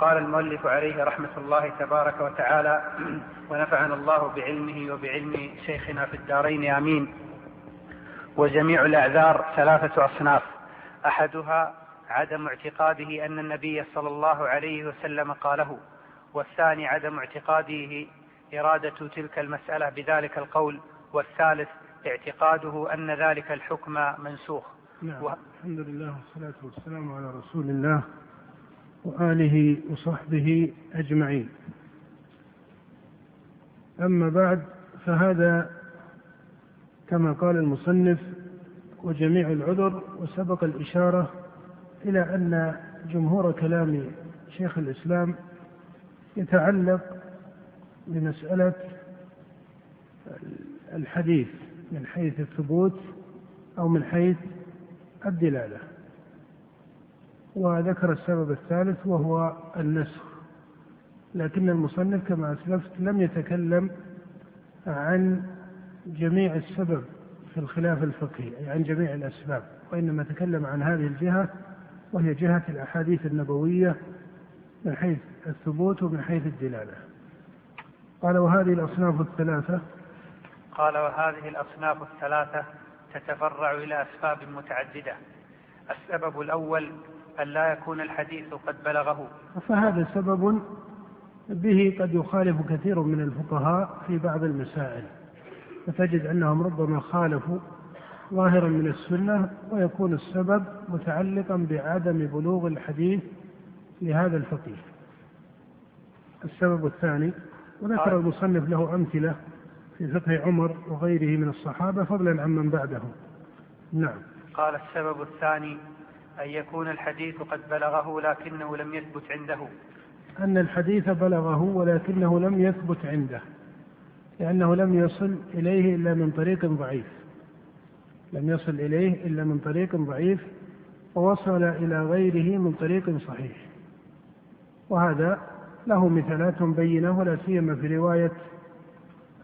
قال المؤلف عليه رحمة الله تبارك وتعالى ونفعنا الله بعلمه وبعلم شيخنا في الدارين آمين. وجميع الأعذار ثلاثة أصناف. أحدها عدم اعتقاده أن النبي صلى الله عليه وسلم قاله والثاني عدم اعتقاده إرادة تلك المسألة بذلك القول والثالث اعتقاده أن ذلك الحكم منسوخ. نعم. و... الحمد لله والصلاة والسلام على رسول الله. وآله وصحبه أجمعين. أما بعد فهذا كما قال المصنف وجميع العذر وسبق الإشارة إلى أن جمهور كلام شيخ الإسلام يتعلق بمسألة الحديث من حيث الثبوت أو من حيث الدلالة. وذكر السبب الثالث وهو النسخ. لكن المصنف كما أسلفت لم يتكلم عن جميع السبب في الخلاف الفقهي أي عن جميع الأسباب وإنما تكلم عن هذه الجهة وهي جهة الأحاديث النبوية من حيث الثبوت ومن حيث الدلالة. قال وهذه الأصناف الثلاثة؟ قال وهذه الأصناف الثلاثة تتفرع إلى أسباب متعددة. السبب الأول أن لا يكون الحديث قد بلغه. فهذا سبب به قد يخالف كثير من الفقهاء في بعض المسائل. فتجد أنهم ربما خالفوا ظاهرا من السنة ويكون السبب متعلقا بعدم بلوغ الحديث لهذا الفقيه. السبب الثاني وذكر المصنف له أمثلة في فقه عمر وغيره من الصحابة فضلا عن من بعده. نعم. قال السبب الثاني أن يكون الحديث قد بلغه لكنه لم يثبت عنده. أن الحديث بلغه ولكنه لم يثبت عنده. لأنه لم يصل إليه إلا من طريق ضعيف. لم يصل إليه إلا من طريق ضعيف ووصل إلى غيره من طريق صحيح. وهذا له مثالات بينة ولا سيما في رواية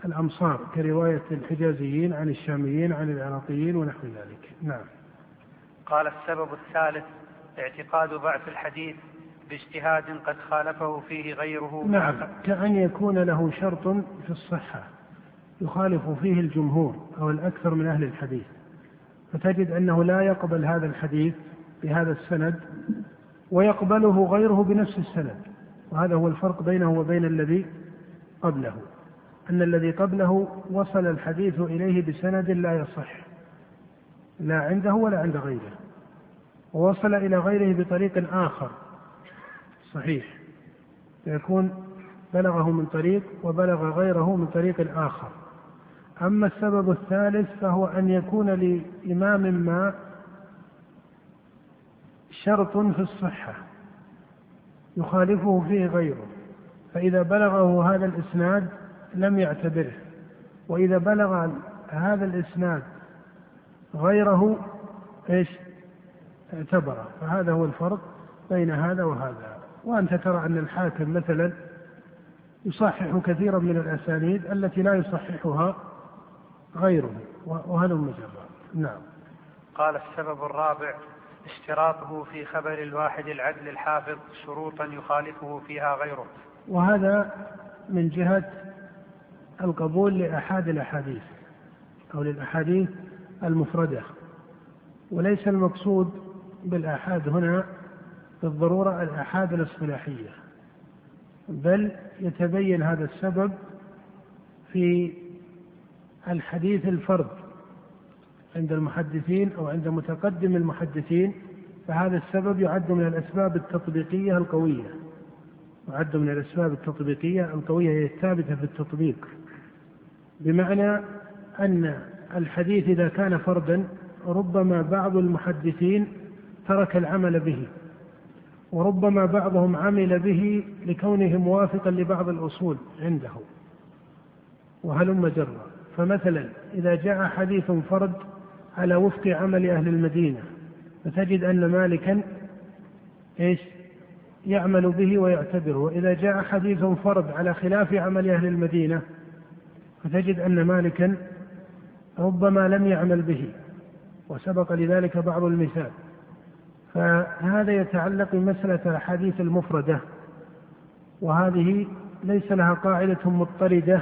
الأمصار كرواية الحجازيين عن الشاميين عن العراقيين ونحو ذلك. نعم. قال السبب الثالث اعتقاد ضعف الحديث باجتهاد قد خالفه فيه غيره. نعم كأن يكون له شرط في الصحة يخالف فيه الجمهور أو الأكثر من أهل الحديث. فتجد أنه لا يقبل هذا الحديث بهذا السند ويقبله غيره بنفس السند. وهذا هو الفرق بينه وبين الذي قبله. أن الذي قبله وصل الحديث إليه بسند لا يصح. لا عنده ولا عند غيره. ووصل إلى غيره بطريق آخر. صحيح. فيكون بلغه من طريق وبلغ غيره من طريق آخر. أما السبب الثالث فهو أن يكون لإمام ما شرط في الصحة. يخالفه فيه غيره. فإذا بلغه هذا الإسناد لم يعتبره. وإذا بلغ هذا الإسناد غيره إيش؟ اعتبره. فهذا هو الفرق بين هذا وهذا. وأنت ترى أن الحاكم مثلا يصحح كثيرا من الأسانيد التي لا يصححها غيره وهلم مجرى نعم. قال السبب الرابع اشتراطه في خبر الواحد العدل الحافظ شروطا يخالفه فيها غيره. وهذا من جهة القبول لأحاد الأحاديث أو للأحاديث المفردة وليس المقصود بالآحاد هنا بالضرورة الآحاد الاصطلاحية بل يتبين هذا السبب في الحديث الفرد عند المحدثين أو عند متقدم المحدثين فهذا السبب يعد من الأسباب التطبيقية القوية. يعد من الأسباب التطبيقية القوية هي الثابتة في التطبيق بمعنى أن الحديث إذا كان فردا ربما بعض المحدثين ترك العمل به وربما بعضهم عمل به لكونه موافقا لبعض الأصول عنده. وهلم جرا فمثلا إذا جاء حديث فرد على وفق عمل أهل المدينة فتجد أن مالكا إيش؟ يعمل به ويعتبره، وإذا جاء حديث فرد على خلاف عمل أهل المدينة فتجد أن مالكا ربما لم يعمل به وسبق لذلك بعض المثال. فهذا يتعلق بمسألة الأحاديث المفردة وهذه ليس لها قاعدة مضطردة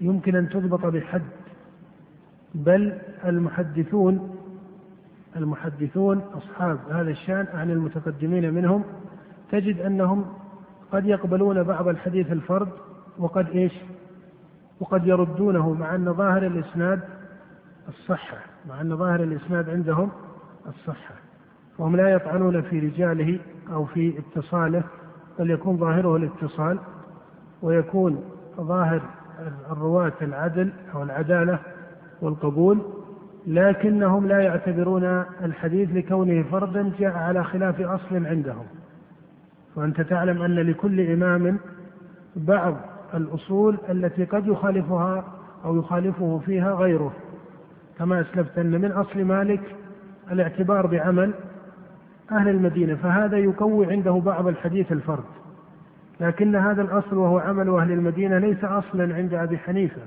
يمكن أن تضبط بحد بل المحدثون المحدثون أصحاب هذا الشأن عن المتقدمين منهم تجد أنهم قد يقبلون بعض الحديث الفرد وقد إيش؟ وقد يردونه مع أن ظاهر الإسناد الصحة مع أن ظاهر الإسناد عندهم الصحة وهم لا يطعنون في رجاله أو في اتصاله بل يكون ظاهره الاتصال ويكون ظاهر الرواة العدل أو العدالة والقبول لكنهم لا يعتبرون الحديث لكونه فردا جاء على خلاف أصل عندهم. وأنت تعلم أن لكل إمام بعض الأصول التي قد يخالفها أو يخالفه فيها غيره. كما أسلفت أن من أصل مالك الاعتبار بعمل أهل المدينة فهذا يقوي عنده بعض الحديث الفرد. لكن هذا الأصل وهو عمل أهل المدينة ليس أصلا عند أبي حنيفة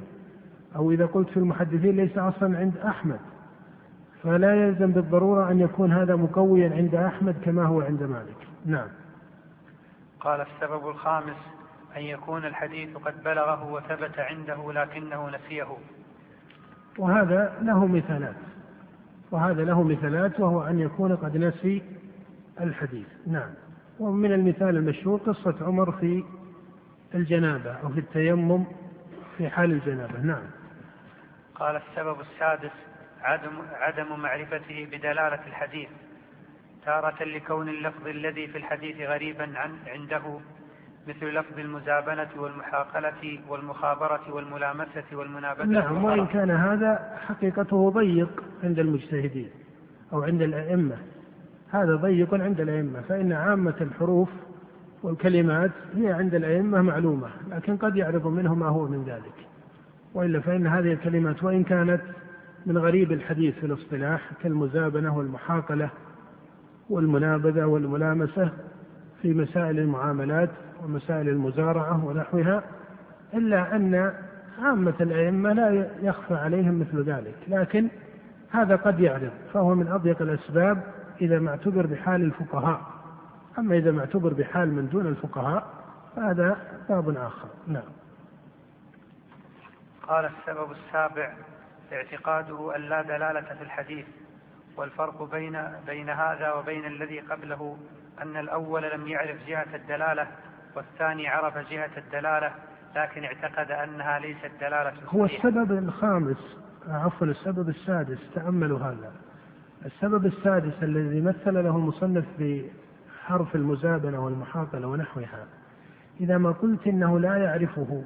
أو إذا قلت في المحدثين ليس أصلا عند أحمد. فلا يلزم بالضرورة أن يكون هذا مقويا عند أحمد كما هو عند مالك. نعم. قال السبب الخامس أن يكون الحديث قد بلغه وثبت عنده لكنه نسيه. وهذا له مثالات. وهذا له مثالات وهو أن يكون قد نسي الحديث. نعم. ومن المثال المشهور قصة عمر في الجنابة أو في التيمم في حال الجنابة. نعم. قال السبب السادس عدم, عدم معرفته بدلالة الحديث تارة لكون اللفظ الذي في الحديث غريبا عن عنده. مثل لفظ المزابنة والمحاقلة والمخابرة والملامسة والمنابذة نعم وإن كان هذا حقيقته ضيق عند المجتهدين أو عند الأئمة. هذا ضيق عند الأئمة فإن عامة الحروف والكلمات هي عند الأئمة معلومة لكن قد يعرض منه ما هو من ذلك. وإلا فإن هذه الكلمات وإن كانت من غريب الحديث في الاصطلاح كالمزابنة والمحاقلة والمنابذة والملامسة في مسائل المعاملات ومسائل المزارعة ونحوها إلا أن عامة الأئمة لا يخفى عليهم مثل ذلك لكن هذا قد يعرض فهو من أضيق الأسباب إذا ما اعتبر بحال الفقهاء. أما إذا ما اعتبر بحال من دون الفقهاء فهذا باب آخر. نعم. قال السبب السابع اعتقاده أن لا دلالة في الحديث والفرق بين بين هذا وبين الذي قبله أن الأول لم يعرف جهة الدلالة والثاني عرف جهة الدلالة لكن اعتقد أنها ليست دلالة هو السبب الخامس عفوا السبب السادس تأملوا هذا. السبب السادس الذي مثل له المصنف بحرف المزابنة والمحاقلة ونحوها. إذا ما قلت إنه لا يعرفه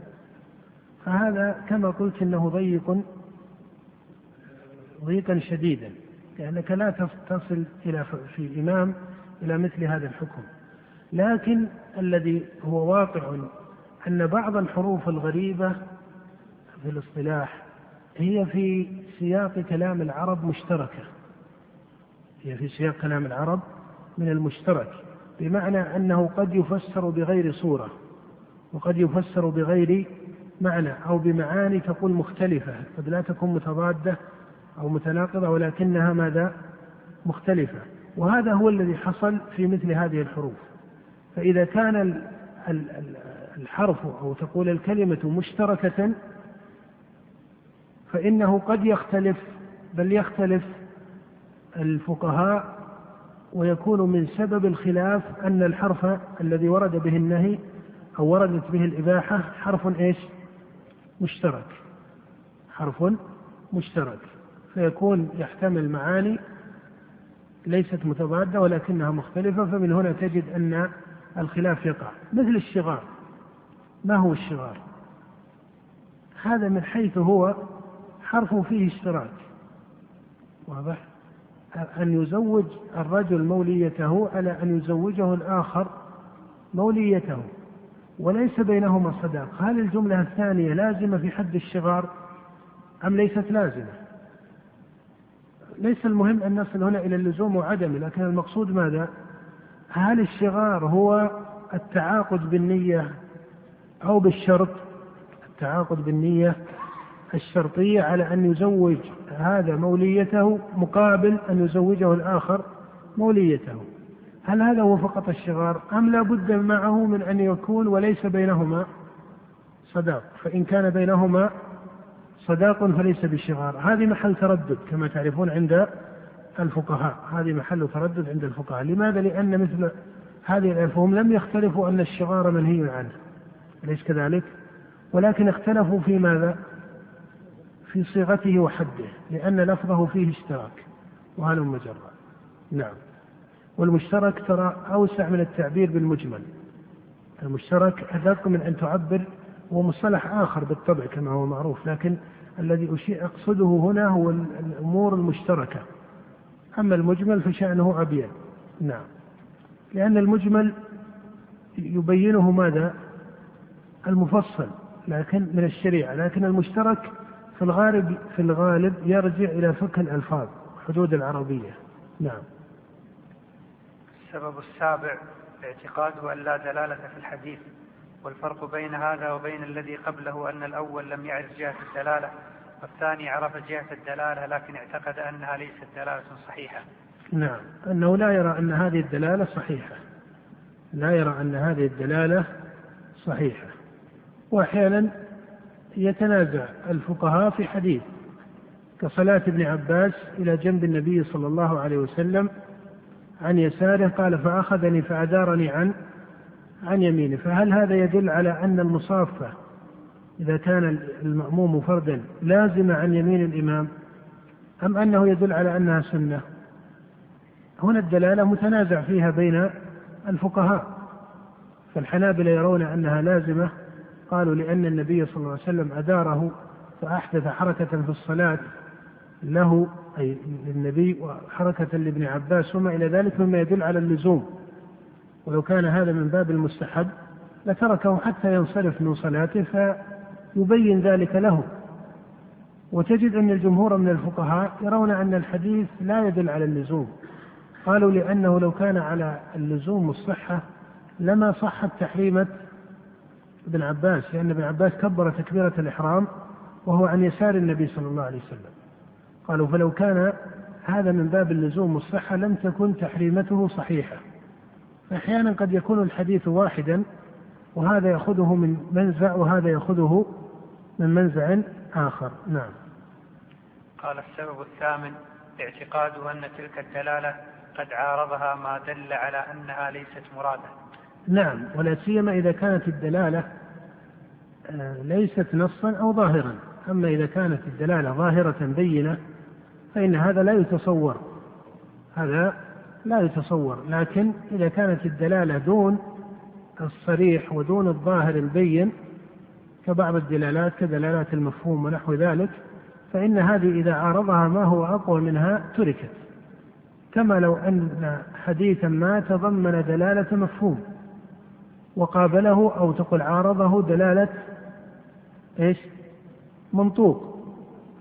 فهذا كما قلت إنه ضيق ضيقا شديدا لأنك لا تصل إلى في إمام إلى مثل هذا الحكم. لكن الذي هو واقع أن بعض الحروف الغريبة في الاصطلاح هي في سياق كلام العرب مشتركة. هي في سياق كلام العرب من المشترك بمعنى أنه قد يفسر بغير صورة وقد يفسر بغير معنى أو بمعاني تقول مختلفة قد لا تكون متضادة أو متناقضة ولكنها ماذا؟ مختلفة. وهذا هو الذي حصل في مثل هذه الحروف. فإذا كان الحرف أو تقول الكلمة مشتركة فإنه قد يختلف بل يختلف الفقهاء ويكون من سبب الخلاف أن الحرف الذي ورد به النهي أو وردت به الإباحة حرف إيش؟ مشترك حرف مشترك فيكون يحتمل معاني ليست متضادة ولكنها مختلفة فمن هنا تجد أن الخلاف يقع. مثل الشغار. ما هو الشغار؟ هذا من حيث هو حرف فيه اشتراك. واضح؟ أن يزوج الرجل موليته على أن يزوجه الآخر موليته. وليس بينهما صداق. هل الجملة الثانية لازمة في حد الشغار أم ليست لازمة؟ ليس المهم أن نصل هنا إلى اللزوم وعدمه لكن المقصود ماذا؟ هل الشغار هو التعاقد بالنية أو بالشرط؟ التعاقد بالنية الشرطية على أن يزوج هذا موليته مقابل أن يزوجه الآخر موليته. هل هذا هو فقط الشغار أم لا بد معه من أن يكون وليس بينهما صداق؟ فإن كان بينهما صداق فليس بشغار. هذه محل تردد كما تعرفون عند الفقهاء. هذه محل تردد عند الفقهاء. لماذا؟ لأن مثل هذه الألفهم لم يختلفوا أن الشغار منهي عنه. أليس كذلك؟ ولكن اختلفوا في ماذا؟ في صيغته وحده لأن لفظه فيه اشتراك. وهل مجرى نعم. والمشترك ترى أوسع من التعبير بالمجمل. المشترك أدق من أن تعبر هو مصطلح آخر بالطبع كما هو معروف لكن الذي أقصده هنا هو الأمور المشتركة. أما المجمل فشأنه أبين نعم. لأن المجمل يبينه ماذا؟ المفصل لكن من الشريعة لكن المشترك في الغالب في الغالب يرجع إلى فقه الألفاظ حدود العربية. نعم. السبب السابع اعتقاده أن لا دلالة في الحديث والفرق بين هذا وبين الذي قبله أن الأول لم يعرف جهة الدلالة. والثاني عرف جهة الدلالة لكن اعتقد أنها ليست دلالة صحيحة. نعم. أنه لا يرى أن هذه الدلالة صحيحة. لا يرى أن هذه الدلالة صحيحة. وأحيانا يتنازع الفقهاء في حديث كصلاة ابن عباس إلى جنب النبي صلى الله عليه وسلم عن يساره قال فأخذني فأدارني عن عن يمينه فهل هذا يدل على أن المصافة إذا كان المأموم فردا لازم عن يمين الإمام أم أنه يدل على أنها سنة؟ هنا الدلالة متنازع فيها بين الفقهاء فالحنابلة يرون أنها لازمة قالوا لأن النبي صلى الله عليه وسلم أداره فأحدث حركة في الصلاة له أي للنبي وحركة لابن عباس وما إلى ذلك مما يدل على اللزوم. ولو كان هذا من باب المستحب لتركه حتى ينصرف من صلاته فيبين ذلك له وتجد أن الجمهور من الفقهاء يرون أن الحديث لا يدل على اللزوم. قالوا لأنه لو كان على اللزوم والصحة لما صحت تحريمة ابن عباس لأن ابن عباس كبر تكبيرة الإحرام وهو عن يسار النبي صلى الله عليه وسلم. قالوا فلو كان هذا من باب اللزوم والصحة لم تكن تحريمته صحيحة. أحيانا قد يكون الحديث واحدا وهذا يأخذه من منزع وهذا يأخذه من منزع آخر. نعم. قال السبب الثامن اعتقاده أن تلك الدلالة قد عارضها ما دل على أنها ليست مرادة نعم ولا سيما إذا كانت الدلالة آه، ليست نصا أو ظاهرا. أما إذا كانت الدلالة ظاهرة بينة فإن هذا لا يتصور. هذا لا يتصور. لكن إذا كانت الدلالة دون الصريح ودون الظاهر البين كبعض الدلالات كدلالات المفهوم ونحو ذلك فإن هذه إذا عارضها ما هو أقوى منها تركت. كما لو أن حديثا ما تضمن دلالة مفهوم وقابله أو تقول عارضه دلالة إيش؟ منطوق.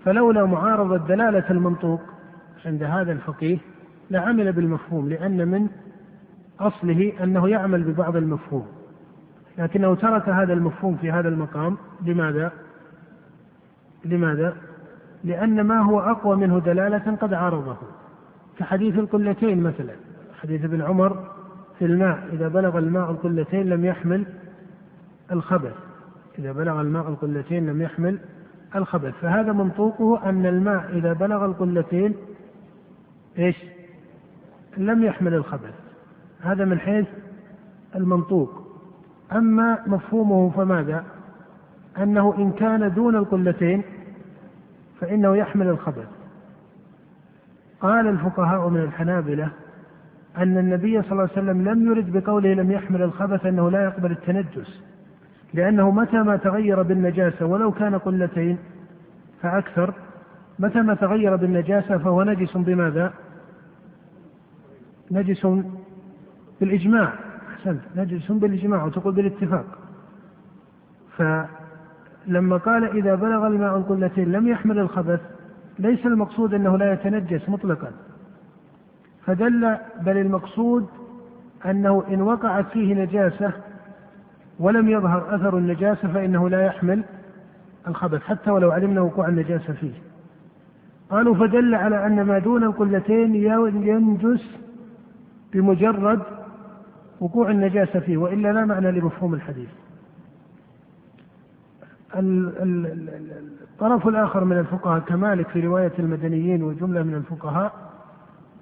فلولا معارضة دلالة المنطوق عند هذا الفقيه لعمل بالمفهوم لأن من أصله أنه يعمل ببعض المفهوم. لكنه ترك هذا المفهوم في هذا المقام. لماذا؟ لماذا؟ لأن ما هو أقوى منه دلالة قد عارضه. كحديث القلتين مثلا. حديث ابن عمر في الماء. إذا بلغ الماء القلتين لم يحمل الخبث. إذا بلغ الماء القلتين لم يحمل الخبث. فهذا منطوقه أن الماء إذا بلغ القلتين إيش؟ لم يحمل الخبث. هذا من حيث المنطوق. أما مفهومه فماذا؟ أنه إن كان دون القلتين فإنه يحمل الخبث قال الفقهاء من الحنابلة أن النبي صلى الله عليه وسلم لم يرد بقوله لم يحمل الخبث أنه لا يقبل التنجس لأنه متى ما تغير بالنجاسة ولو كان قلتين فأكثر متى ما تغير بالنجاسة فهو نجس بماذا؟ نجس بالإجماع. أحسنت. نجس بالإجماع وتقول بالاتفاق. فلما قال إذا بلغ الماء القلتين لم يحمل الخبث ليس المقصود أنه لا يتنجس مطلقا. فدل بل المقصود أنه إن وقعت فيه نجاسة ولم يظهر أثر النجاسة فإنه لا يحمل الخبث حتى ولو علمنا وقوع النجاسة فيه. قالوا فدل على أن ما دون القلتين ينجس بمجرد وقوع النجاسة فيه وإلا لا معنى لمفهوم الحديث. الطرف الآخر من الفقهاء كمالك في رواية المدنيين وجملة من الفقهاء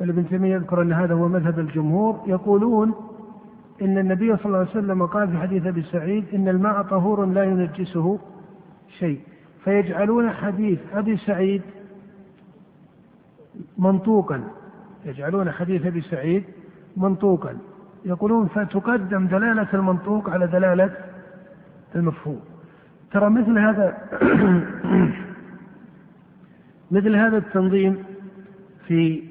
بل ابن تيمية يذكر أن هذا هو مذهب الجمهور يقولون إن النبي صلى الله عليه وسلم قال في حديث أبي سعيد إن الماء طهور لا ينجسه شيء. فيجعلون حديث أبي سعيد منطوقا يجعلون حديث أبي سعيد منطوقا. يقولون فتقدم دلالة المنطوق على دلالة المفهوم. ترى مثل هذا مثل هذا التنظيم في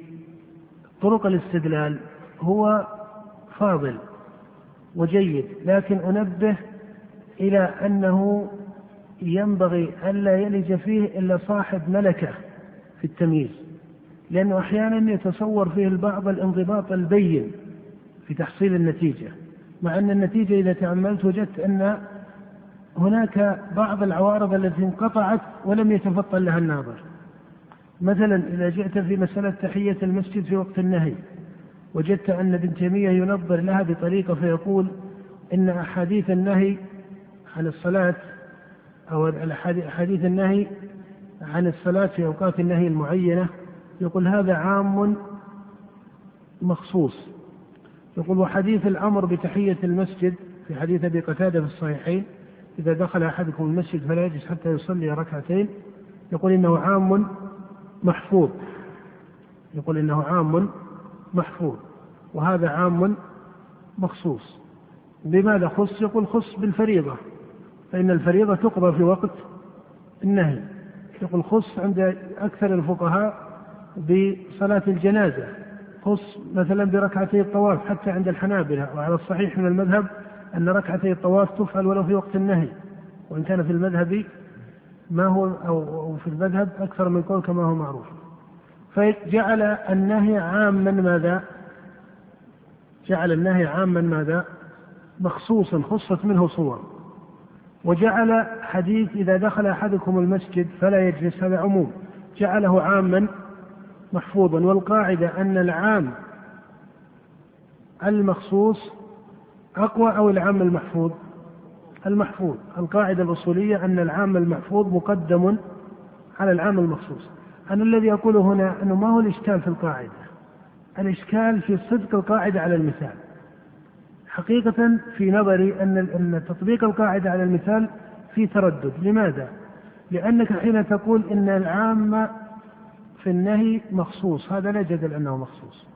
طرق الاستدلال هو فاضل وجيد لكن أنبه إلى أنه ينبغي الا يلج فيه إلا صاحب ملكة في التمييز لأنه أحيانا يتصور فيه البعض الانضباط البين. في تحصيل النتيجة مع أن النتيجة إذا تأملت وجدت أن هناك بعض العوارض التي انقطعت ولم يتفطن لها الناظر. مثلا إذا جئت في مسألة تحية المسجد في وقت النهي وجدت أن ابن تيمية ينظر لها بطريقة فيقول إن أحاديث النهي عن الصلاة أو أحاديث النهي عن الصلاة في أوقات النهي المعينة يقول هذا عام مخصوص. يقول وحديث الأمر بتحية المسجد في حديث أبي قتادة في الصحيحين إذا دخل أحدكم المسجد فلا يجلس حتى يصلي ركعتين. يقول إنه عام محفوظ. يقول إنه عام محفوظ وهذا عام مخصوص. بماذا خص؟ يقول خص بالفريضة فإن الفريضة تقضى في وقت النهي. يقول خص عند أكثر الفقهاء بصلاة الجنازة. خص مثلا بركعتي الطواف حتى عند الحنابلة وعلى الصحيح من المذهب أن ركعتي الطواف تفعل ولو في وقت النهي وإن كان في المذهب ما هو أو في المذهب أكثر من قول كما هو معروف فجعل النهي عاما ماذا؟ جعل النهي عاما ماذا؟ مخصوصا خصت منه صور وجعل حديث إذا دخل أحدكم المسجد فلا يجلس هذا عموم جعله عاما محفوظا والقاعدة أن العام المخصوص أقوى أو العام المحفوظ؟ المحفوظ. القاعدة الأصولية أن العام المحفوظ مقدم على العام المخصوص. أنا الذي أقوله هنا أنه ما هو الإشكال في القاعدة. الإشكال في صدق القاعدة على المثال. حقيقة في نظري أن أن تطبيق القاعدة على المثال في تردد. لماذا؟ لأنك حين تقول إن العام في النهي مخصوص هذا لا جدل أنه مخصوص.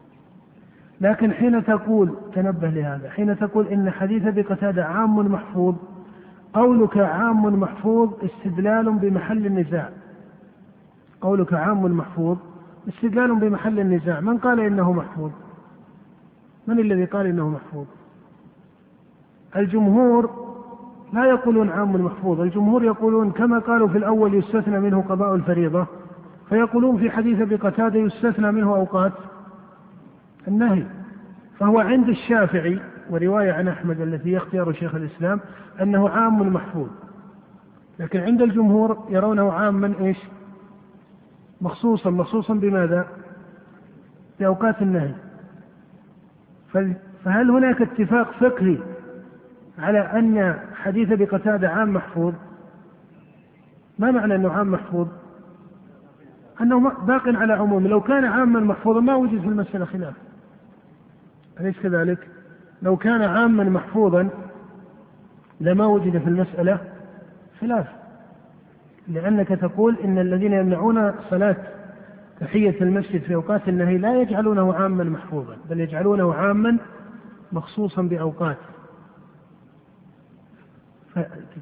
لكن حين تقول تنبه لهذا حين تقول إن حديث أبي قتادة عام محفوظ قولك عام محفوظ استدلال بمحل النزاع. قولك عام محفوظ استدلال بمحل النزاع. من قال إنه محفوظ؟ من الذي قال إنه محفوظ؟ الجمهور لا يقولون عام محفوظ الجمهور يقولون كما قالوا في الأول يستثنى منه قضاء الفريضة. فيقولون في حديث أبي قتادة يستثنى منه أوقات النهي فهو عند الشافعي ورواية عن أحمد التي يختار شيخ الإسلام أنه عام محفوظ لكن عند الجمهور يرونه عاما إيش؟ مخصوصا مخصوصا بماذا؟ بأوقات النهي فهل هناك اتفاق فقهي على أن حديث بقتادة عام محفوظ؟ ما معنى أنه عام محفوظ؟ أنه باق على عموم لو كان عاما محفوظا ما وجد في المسألة خلاف. أليس كذلك؟ لو كان عاما محفوظا لما وجد في المسألة خلاف. لأنك تقول إن الذين يمنعون صلاة تحية المسجد في أوقات النهي لا يجعلونه عاما محفوظا بل يجعلونه عاما مخصوصا بأوقات.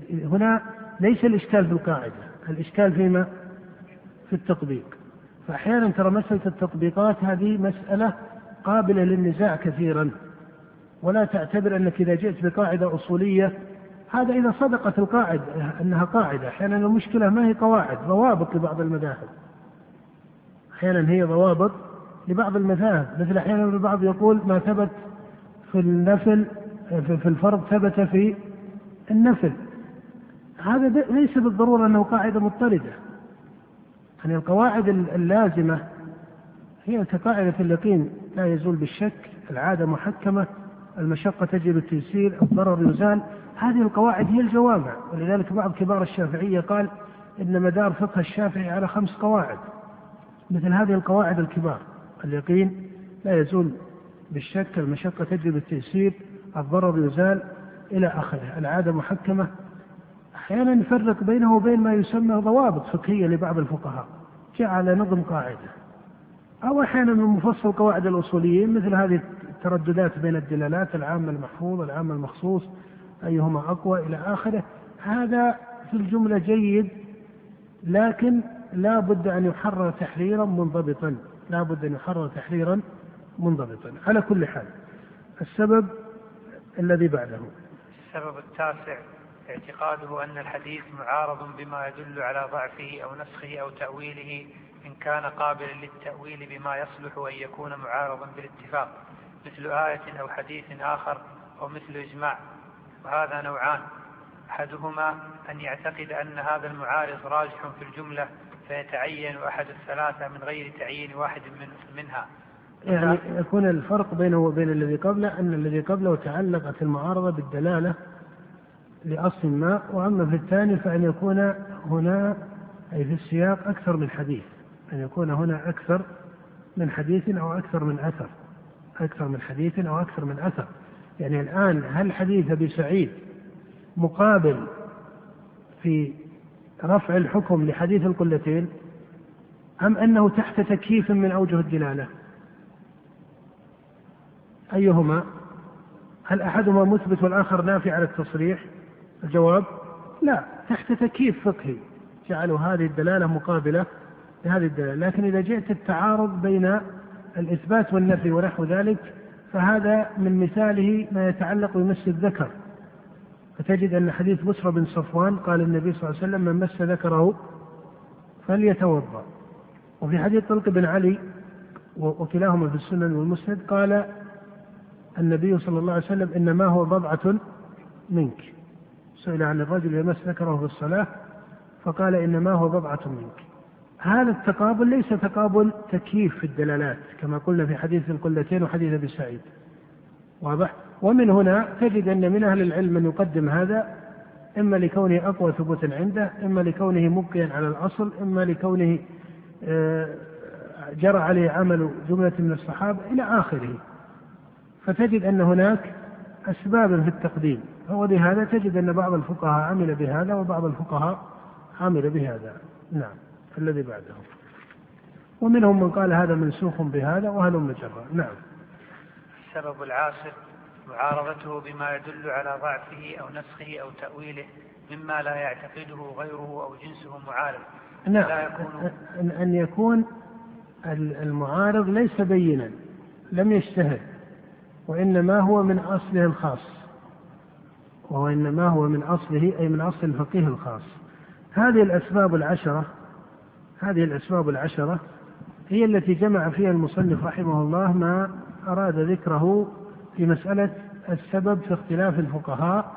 هنا ليس الإشكال في القاعدة. الإشكال فيما في التطبيق. فأحيانا ترى مسألة التطبيقات هذه مسألة قابلة للنزاع كثيرا. ولا تعتبر أنك إذا جئت بقاعدة أصولية هذا إذا صدقت القاعدة أنها قاعدة. أحيانا المشكلة ما هي قواعد ضوابط لبعض المذاهب. أحيانا هي ضوابط لبعض المذاهب. مثل أحيانا البعض يقول ما ثبت في النفل في الفرض ثبت في النفل. هذا ليس بالضرورة أنه قاعدة مضطردة. يعني القواعد اللازمة هي كقاعدة اليقين لا يزول بالشك العادة محكمة المشقة تجب التيسير الضرر يزال هذه القواعد هي الجوامع. ولذلك بعض كبار الشافعية قال إن مدار فقه الشافعي على خمس قواعد مثل هذه القواعد الكبار. اليقين لا يزول بالشك المشقة تجب التيسير الضرر يزال إلى آخره. العادة محكمة. أحيانا يفرق بينه وبين ما يسمى ضوابط فقهية لبعض الفقهاء. جعل نظم قاعدة. أو أحيانا من مفصل قواعد الأصوليين مثل هذه الترددات بين الدلالات العامة المحفوظ العامة المخصوص أيهما أقوى إلى آخره. هذا في الجملة جيد لكن لا بد أن يحرر تحريرا منضبطا. لا بد أن يحرر تحريرا منضبطا. على كل حال السبب الذي بعده. السبب التاسع. اعتقاده أن الحديث معارض بما يدل على ضعفه أو نسخه أو تأويله إن كان قابلا للتأويل بما يصلح أن يكون معارضا بالاتفاق مثل آية أو حديث آخر أو مثل إجماع وهذا نوعان. أحدهما أن يعتقد أن هذا المعارض راجح في الجملة فيتعين أحد الثلاثة من غير تعيين واحد من منها. يعني يكون الفرق بينه وبين الذي قبله أن الذي قبله تعلقت المعارضة بالدلالة لأصل ما وأما في الثاني فأن يكون هنا أي في السياق أكثر من حديث. أن يكون هنا أكثر من حديث أو أكثر من أثر. أكثر من حديث أو أكثر من أثر. يعني الآن هل حديث أبي سعيد مقابل في رفع الحكم لحديث القلتين؟ أم أنه تحت تكييف من أوجه الدلالة؟ أيهما؟ هل أحدهما مثبت والآخر نافي على التصريح؟ الجواب لا تحت تكييف فقهي. جعلوا هذه الدلالة مقابلة لهذه الدلالة. لكن إذا جئت التعارض بين الإثبات والنفي ونحو ذلك فهذا من مثاله ما يتعلق بمس الذكر. فتجد أن حديث بسرى بن صفوان قال النبي صلى الله عليه وسلم من مس ذكره فليتوضأ. وفي حديث طلق بن علي وكلاهما في السنن والمسند قال النبي صلى الله عليه وسلم إنما هو بضعة منك. سئل عن الرجل يمس ذكره في الصلاة فقال إنما هو بضعة منك. هذا التقابل ليس تقابل تكييف في الدلالات كما قلنا في حديث القلتين وحديث أبي سعيد. واضح؟ ومن هنا تجد أن من أهل العلم من يقدم هذا إما لكونه أقوى ثبوتا عنده إما لكونه مبقيا على الأصل إما لكونه آه، جرى عليه عمل جملة من الصحابة إلى آخره. فتجد أن هناك أسبابا في التقديم. ولهذا تجد أن بعض الفقهاء عمل بهذا وبعض الفقهاء عمل بهذا. نعم الذي بعده. ومنهم من قال هذا منسوخ بهذا وهلم جرا نعم. السبب العاشر معارضته بما يدل على ضعفه أو نسخه أو تأويله مما لا يعتقده غيره أو جنسه معارض. نعم. لا يكون أن يكون المعارض ليس بينا لم يجتهد وإنما هو من أصله الخاص. وإنما هو من أصله أي من أصل الفقيه الخاص. هذه الأسباب العشرة هذه الأسباب العشرة هي التي جمع فيها المصنف رحمه الله ما أراد ذكره في مسألة السبب في اختلاف الفقهاء